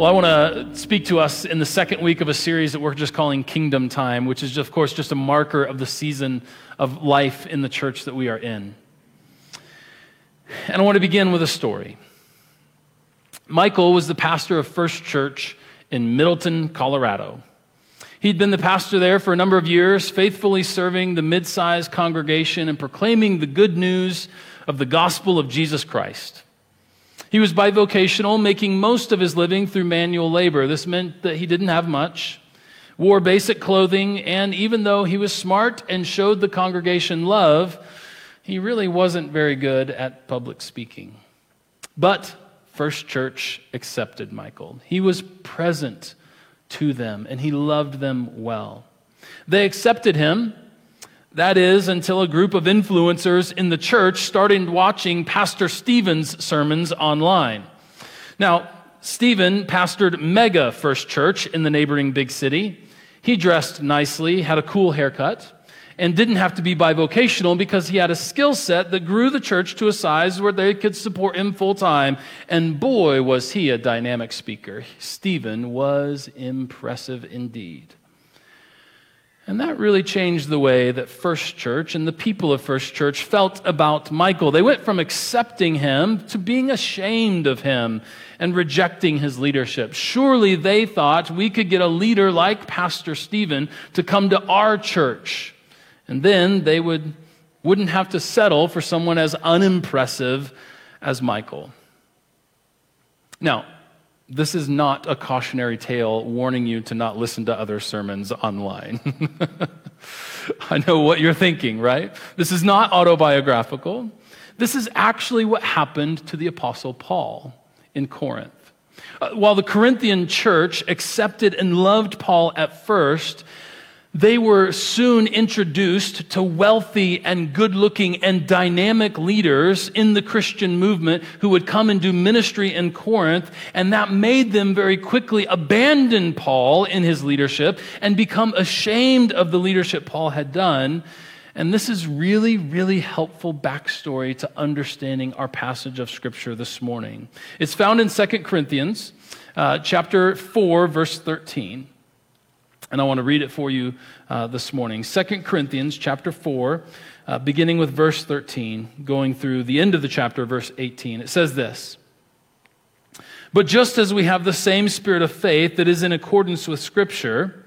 Well, I want to speak to us in the second week of a series that we're just calling Kingdom Time, which is, of course, just a marker of the season of life in the church that we are in. And I want to begin with a story. Michael was the pastor of First Church in Middleton, Colorado. He'd been the pastor there for a number of years, faithfully serving the mid sized congregation and proclaiming the good news of the gospel of Jesus Christ. He was bivocational, making most of his living through manual labor. This meant that he didn't have much, wore basic clothing, and even though he was smart and showed the congregation love, he really wasn't very good at public speaking. But First Church accepted Michael. He was present to them, and he loved them well. They accepted him that is, until a group of influencers in the church started watching Pastor Stephen's sermons online. Now, Stephen pastored Mega First Church in the neighboring big city. He dressed nicely, had a cool haircut, and didn't have to be bivocational because he had a skill set that grew the church to a size where they could support him full time. And boy, was he a dynamic speaker. Stephen was impressive indeed. And that really changed the way that First Church and the people of First Church felt about Michael. They went from accepting him to being ashamed of him and rejecting his leadership. Surely they thought we could get a leader like Pastor Stephen to come to our church. And then they would, wouldn't have to settle for someone as unimpressive as Michael. Now, this is not a cautionary tale warning you to not listen to other sermons online. I know what you're thinking, right? This is not autobiographical. This is actually what happened to the Apostle Paul in Corinth. Uh, while the Corinthian church accepted and loved Paul at first, they were soon introduced to wealthy and good looking and dynamic leaders in the Christian movement who would come and do ministry in Corinth. And that made them very quickly abandon Paul in his leadership and become ashamed of the leadership Paul had done. And this is really, really helpful backstory to understanding our passage of Scripture this morning. It's found in 2 Corinthians uh, chapter 4, verse 13. And I want to read it for you uh, this morning. 2 Corinthians chapter 4, uh, beginning with verse 13, going through the end of the chapter, verse 18. It says this But just as we have the same spirit of faith that is in accordance with Scripture,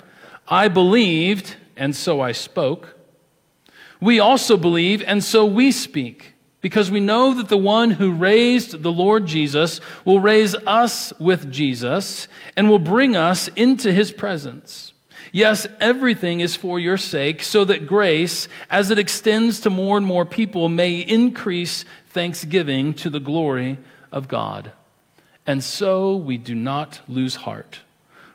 I believed, and so I spoke. We also believe, and so we speak, because we know that the one who raised the Lord Jesus will raise us with Jesus and will bring us into his presence. Yes, everything is for your sake, so that grace, as it extends to more and more people, may increase thanksgiving to the glory of God. And so we do not lose heart.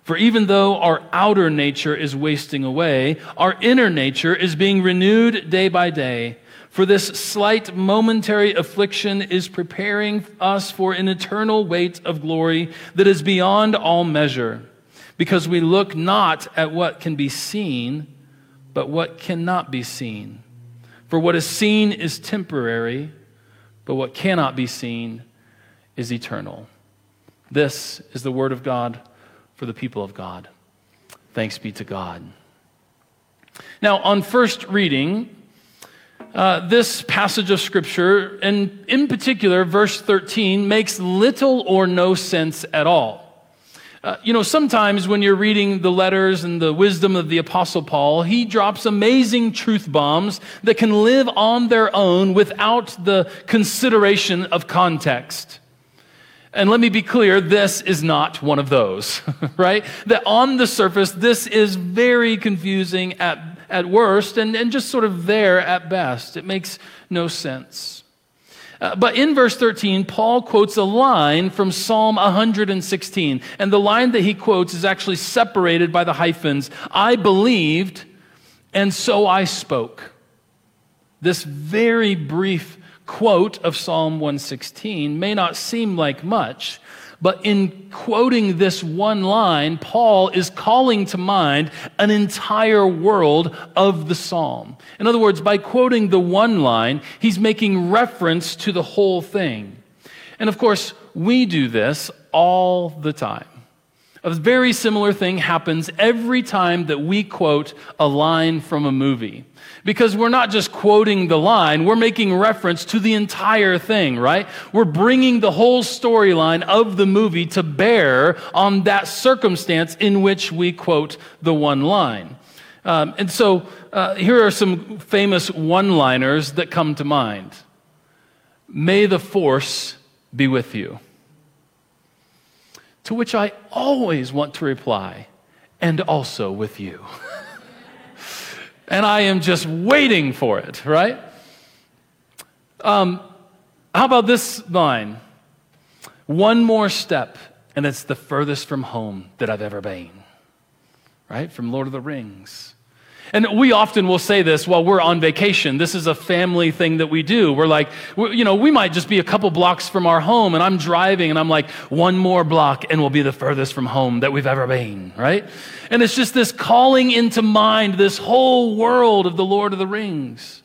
For even though our outer nature is wasting away, our inner nature is being renewed day by day. For this slight momentary affliction is preparing us for an eternal weight of glory that is beyond all measure because we look not at what can be seen, but what cannot be seen. For what is seen is temporary, but what cannot be seen is eternal. This is the word of God for the people of God. Thanks be to God. Now, on first reading, uh, this passage of Scripture, and in particular, verse 13, makes little or no sense at all. Uh, you know, sometimes when you're reading the letters and the wisdom of the Apostle Paul, he drops amazing truth bombs that can live on their own without the consideration of context. And let me be clear, this is not one of those, right? That on the surface, this is very confusing at, at worst and, and just sort of there at best. It makes no sense. Uh, but in verse 13, Paul quotes a line from Psalm 116. And the line that he quotes is actually separated by the hyphens I believed, and so I spoke. This very brief quote of Psalm 116 may not seem like much, but in quoting this one line, Paul is calling to mind an entire world of the psalm. In other words, by quoting the one line, he's making reference to the whole thing. And of course, we do this all the time. A very similar thing happens every time that we quote a line from a movie. Because we're not just quoting the line, we're making reference to the entire thing, right? We're bringing the whole storyline of the movie to bear on that circumstance in which we quote the one line. Um, and so uh, here are some famous one liners that come to mind May the force be with you. To which I always want to reply, and also with you. and I am just waiting for it, right? Um, how about this line? One more step, and it's the furthest from home that I've ever been, right? From Lord of the Rings. And we often will say this while we're on vacation. This is a family thing that we do. We're like, you know, we might just be a couple blocks from our home, and I'm driving, and I'm like, one more block, and we'll be the furthest from home that we've ever been, right? And it's just this calling into mind this whole world of the Lord of the Rings.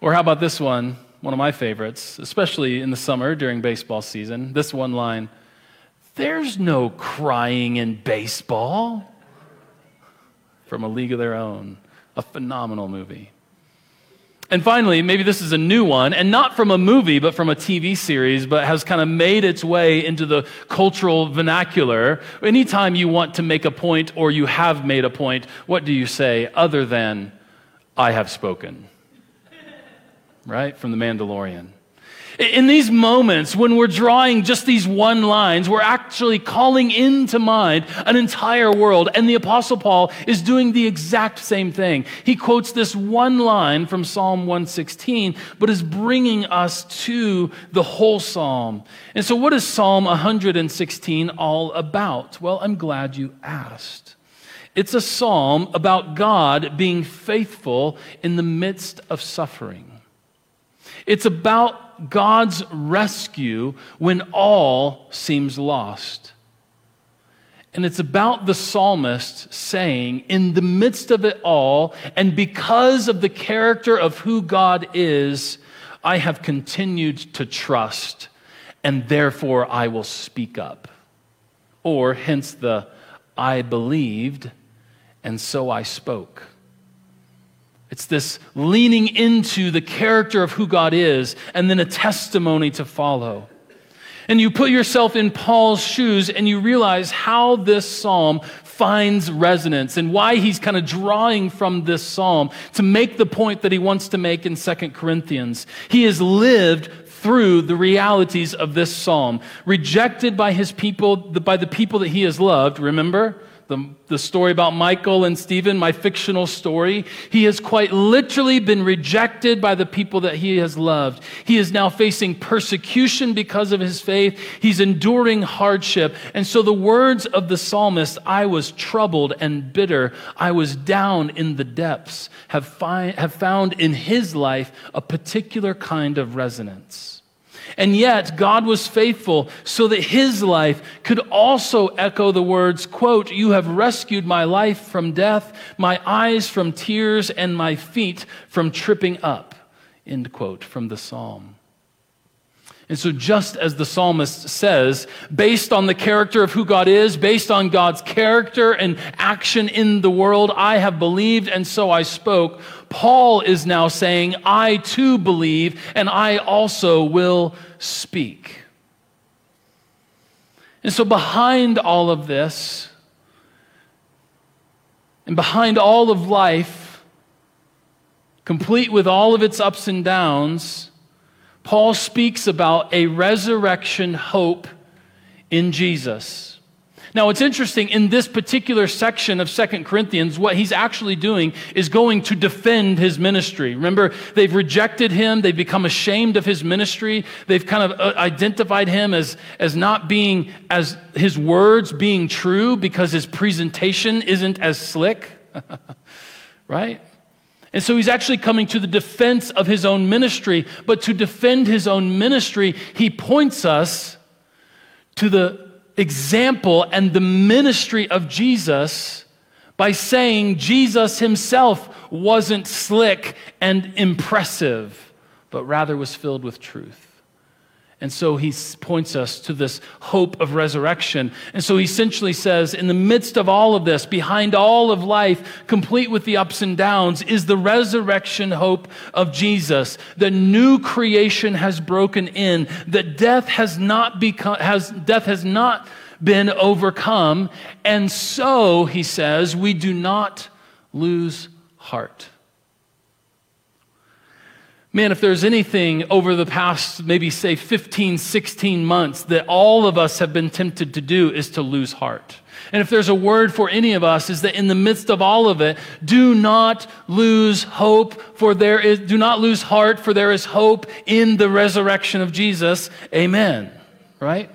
Or how about this one? One of my favorites, especially in the summer during baseball season. This one line There's no crying in baseball from A League of Their Own, a phenomenal movie. And finally, maybe this is a new one, and not from a movie, but from a TV series, but has kind of made its way into the cultural vernacular. Anytime you want to make a point or you have made a point, what do you say other than, I have spoken? Right? From The Mandalorian. In these moments, when we're drawing just these one lines, we're actually calling into mind an entire world. And the Apostle Paul is doing the exact same thing. He quotes this one line from Psalm 116, but is bringing us to the whole psalm. And so, what is Psalm 116 all about? Well, I'm glad you asked. It's a psalm about God being faithful in the midst of suffering. It's about God's rescue when all seems lost. And it's about the psalmist saying, in the midst of it all, and because of the character of who God is, I have continued to trust, and therefore I will speak up. Or, hence the I believed, and so I spoke. It's this leaning into the character of who God is and then a testimony to follow. And you put yourself in Paul's shoes and you realize how this psalm finds resonance and why he's kind of drawing from this psalm to make the point that he wants to make in Second Corinthians. He has lived through the realities of this psalm, rejected by his people, by the people that he has loved, remember? The, the story about Michael and Stephen, my fictional story, he has quite literally been rejected by the people that he has loved. He is now facing persecution because of his faith. He's enduring hardship. And so the words of the psalmist, I was troubled and bitter, I was down in the depths, have, fi- have found in his life a particular kind of resonance. And yet, God was faithful so that his life could also echo the words, quote, You have rescued my life from death, my eyes from tears, and my feet from tripping up, end quote, from the psalm. And so, just as the psalmist says, based on the character of who God is, based on God's character and action in the world, I have believed and so I spoke. Paul is now saying, I too believe and I also will speak. And so, behind all of this, and behind all of life, complete with all of its ups and downs, Paul speaks about a resurrection hope in Jesus. Now, it's interesting, in this particular section of Second Corinthians, what he's actually doing is going to defend his ministry. Remember, they've rejected him, they've become ashamed of his ministry, they've kind of uh, identified him as, as not being, as his words being true because his presentation isn't as slick, right? And so he's actually coming to the defense of his own ministry, but to defend his own ministry, he points us to the example and the ministry of Jesus by saying Jesus himself wasn't slick and impressive, but rather was filled with truth. And so he points us to this hope of resurrection. And so he essentially says, in the midst of all of this, behind all of life, complete with the ups and downs, is the resurrection hope of Jesus. The new creation has broken in. That death has not become, has, death has not been overcome. And so, he says, we do not lose heart. Man, if there's anything over the past, maybe say 15, 16 months that all of us have been tempted to do is to lose heart. And if there's a word for any of us, is that in the midst of all of it, do not lose hope, for there is, do not lose heart, for there is hope in the resurrection of Jesus. Amen. Right?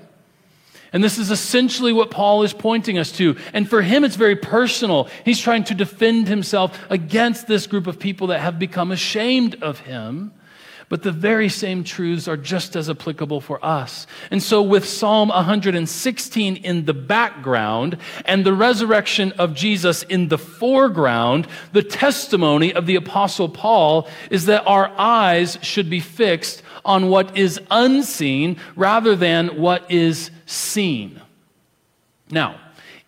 And this is essentially what Paul is pointing us to. And for him, it's very personal. He's trying to defend himself against this group of people that have become ashamed of him. But the very same truths are just as applicable for us. And so, with Psalm 116 in the background and the resurrection of Jesus in the foreground, the testimony of the Apostle Paul is that our eyes should be fixed on what is unseen rather than what is seen. Now,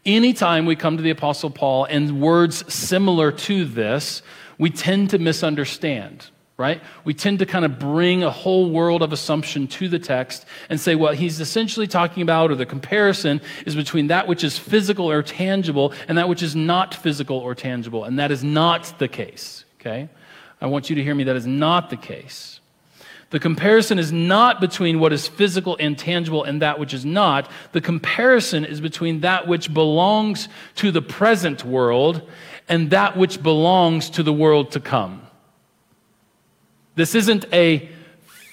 anytime we come to the Apostle Paul and words similar to this, we tend to misunderstand, right? We tend to kind of bring a whole world of assumption to the text and say what he's essentially talking about, or the comparison, is between that which is physical or tangible and that which is not physical or tangible. And that is not the case, okay? I want you to hear me, that is not the case. The comparison is not between what is physical and tangible and that which is not. The comparison is between that which belongs to the present world and that which belongs to the world to come. This isn't a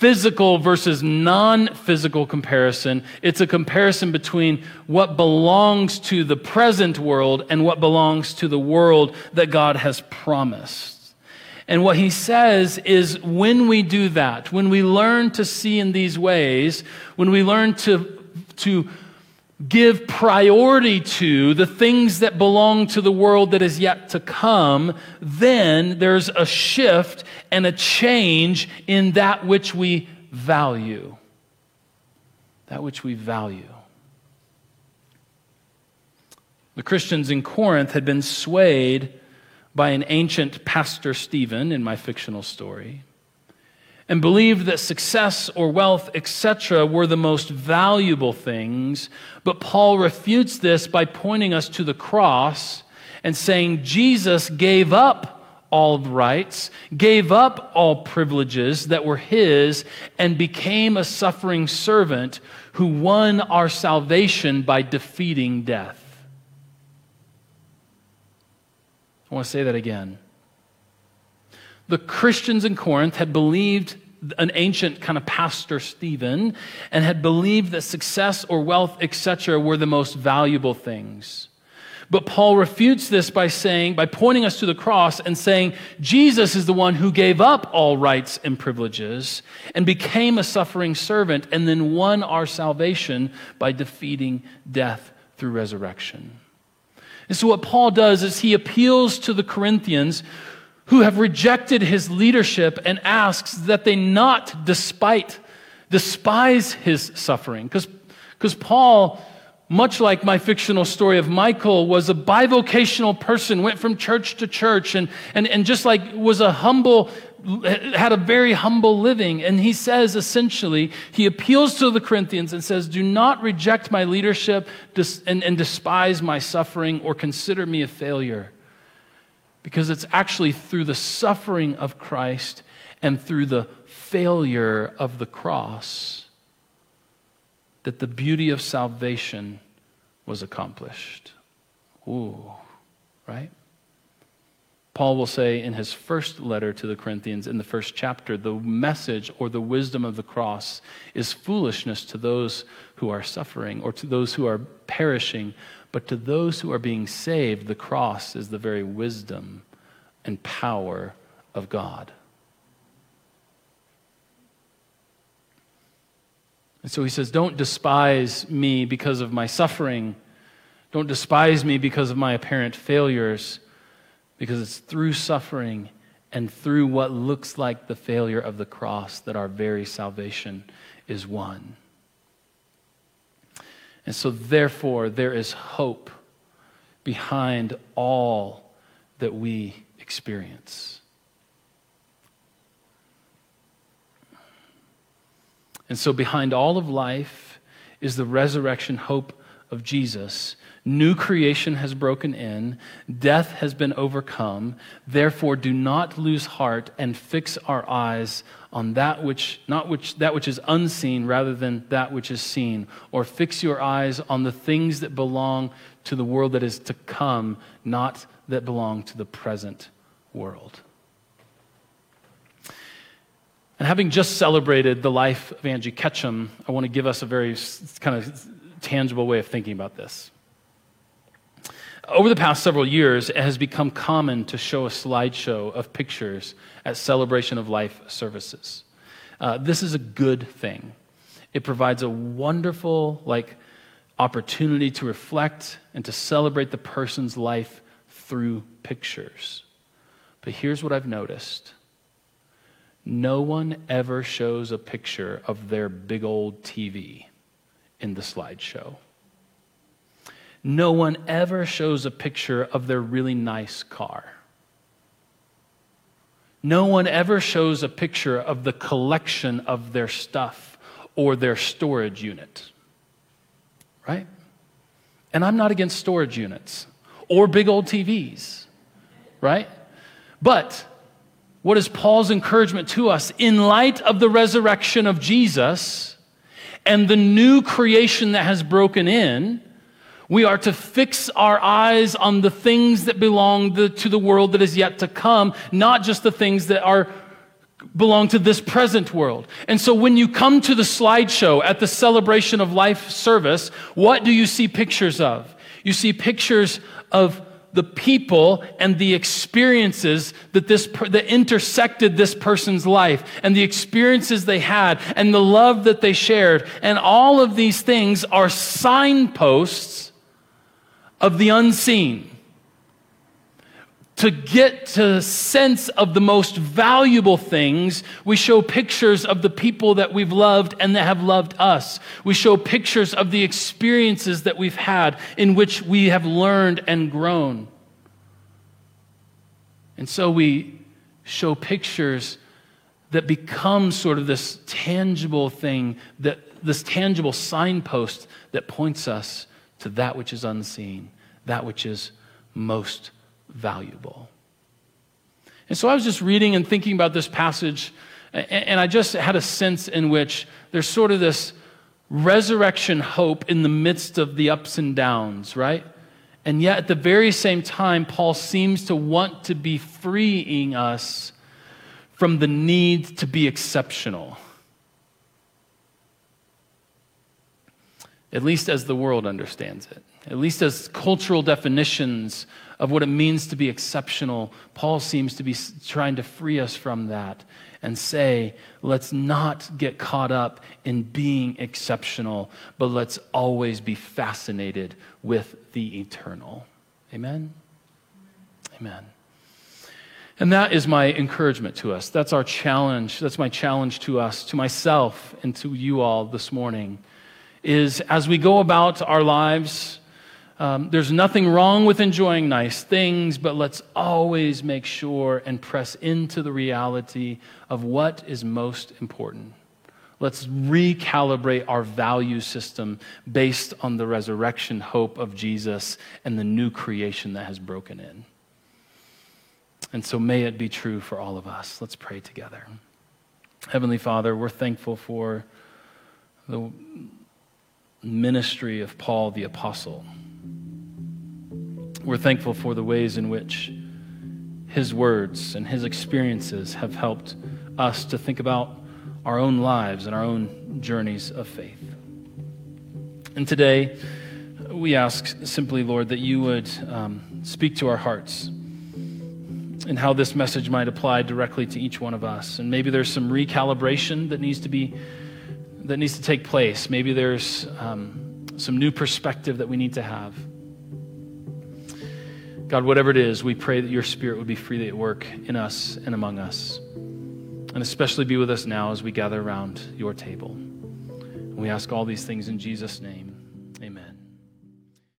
physical versus non physical comparison. It's a comparison between what belongs to the present world and what belongs to the world that God has promised. And what he says is when we do that, when we learn to see in these ways, when we learn to, to give priority to the things that belong to the world that is yet to come, then there's a shift and a change in that which we value. That which we value. The Christians in Corinth had been swayed by an ancient pastor Stephen in my fictional story and believed that success or wealth, etc., were the most valuable things. But Paul refutes this by pointing us to the cross and saying Jesus gave up all rights, gave up all privileges that were his, and became a suffering servant who won our salvation by defeating death. I want to say that again. The Christians in Corinth had believed an ancient kind of pastor Stephen and had believed that success or wealth, etc., were the most valuable things. But Paul refutes this by saying, by pointing us to the cross and saying, Jesus is the one who gave up all rights and privileges and became a suffering servant and then won our salvation by defeating death through resurrection. And so, what Paul does is he appeals to the Corinthians who have rejected his leadership and asks that they not despite, despise his suffering. Because Paul, much like my fictional story of Michael, was a bivocational person, went from church to church, and, and, and just like was a humble had a very humble living. And he says essentially, he appeals to the Corinthians and says, Do not reject my leadership and, despise my suffering or consider me a failure. Because it's actually through the suffering of Christ and through the failure of the cross that the beauty of salvation was accomplished. Ooh, right? Paul will say in his first letter to the Corinthians, in the first chapter, the message or the wisdom of the cross is foolishness to those who are suffering or to those who are perishing, but to those who are being saved, the cross is the very wisdom and power of God. And so he says, Don't despise me because of my suffering. Don't despise me because of my apparent failures, because it's through suffering and through what looks like the failure of the cross that our very salvation is won. And so, therefore, there is hope behind all that we experience. And so, behind all of life is the resurrection hope of Jesus. New creation has broken in, death has been overcome. Therefore, do not lose heart and fix our eyes on that which not which that which is unseen rather than that which is seen or fix your eyes on the things that belong to the world that is to come not that belong to the present world and having just celebrated the life of Angie Ketchum, I want to give us a very kind of tangible way of thinking about this. Over the past several years, it has become common to show a slideshow of pictures at celebration of life services. Uh, this is a good thing. It provides a wonderful, like, opportunity to reflect and to celebrate the person's life through pictures. But here's what I've noticed no one ever shows a picture of their big old TV in the slideshow. No one ever shows a picture of their really nice car. No one ever shows a picture of the collection of their stuff or their storage unit. Right? And I'm not against storage units or big old TVs. Right? But what is Paul's encouragement to us? In light of the resurrection of Jesus and the new creation that has broken in, we are to fix our eyes on the things that belong to the world that is yet to come, not just the things that are belong to this present world. And so when you come to the slideshow at the celebration of life service, what do you see pictures of? You see pictures of the people and the experiences that this that intersected this person's life and the experiences they had and the love that they shared and all of these things are signposts of the unseen to get to a sense of the most valuable things, we show pictures of the people that we've loved and that have loved us. We show pictures of the experiences that we've had in which we have learned and grown. And so we show pictures that become sort of this tangible thing, that this tangible signpost that points us to that which is unseen, that which is most valuable. And so I was just reading and thinking about this passage, and I just had a sense in which there's sort of this resurrection hope in the midst of the ups and downs, right? And yet, at the very same time, Paul seems to want to be freeing us from the need to be exceptional. At least as the world understands it, at least as cultural definitions of what it means to be exceptional, Paul seems to be trying to free us from that and say, let's not get caught up in being exceptional, but let's always be fascinated with the eternal. Amen? Amen. And that is my encouragement to us. That's our challenge. That's my challenge to us, to myself, and to you all this morning. Is as we go about our lives, um, there's nothing wrong with enjoying nice things, but let's always make sure and press into the reality of what is most important. Let's recalibrate our value system based on the resurrection hope of Jesus and the new creation that has broken in. And so may it be true for all of us. Let's pray together. Heavenly Father, we're thankful for the ministry of Paul the Apostle. We're thankful for the ways in which his words and his experiences have helped us to think about our own lives and our own journeys of faith. And today, we ask simply, Lord, that you would um, speak to our hearts and how this message might apply directly to each one of us. And maybe there's some recalibration that needs to be that needs to take place. Maybe there's um, some new perspective that we need to have. God, whatever it is, we pray that your Spirit would be freely at work in us and among us, and especially be with us now as we gather around your table. And we ask all these things in Jesus' name.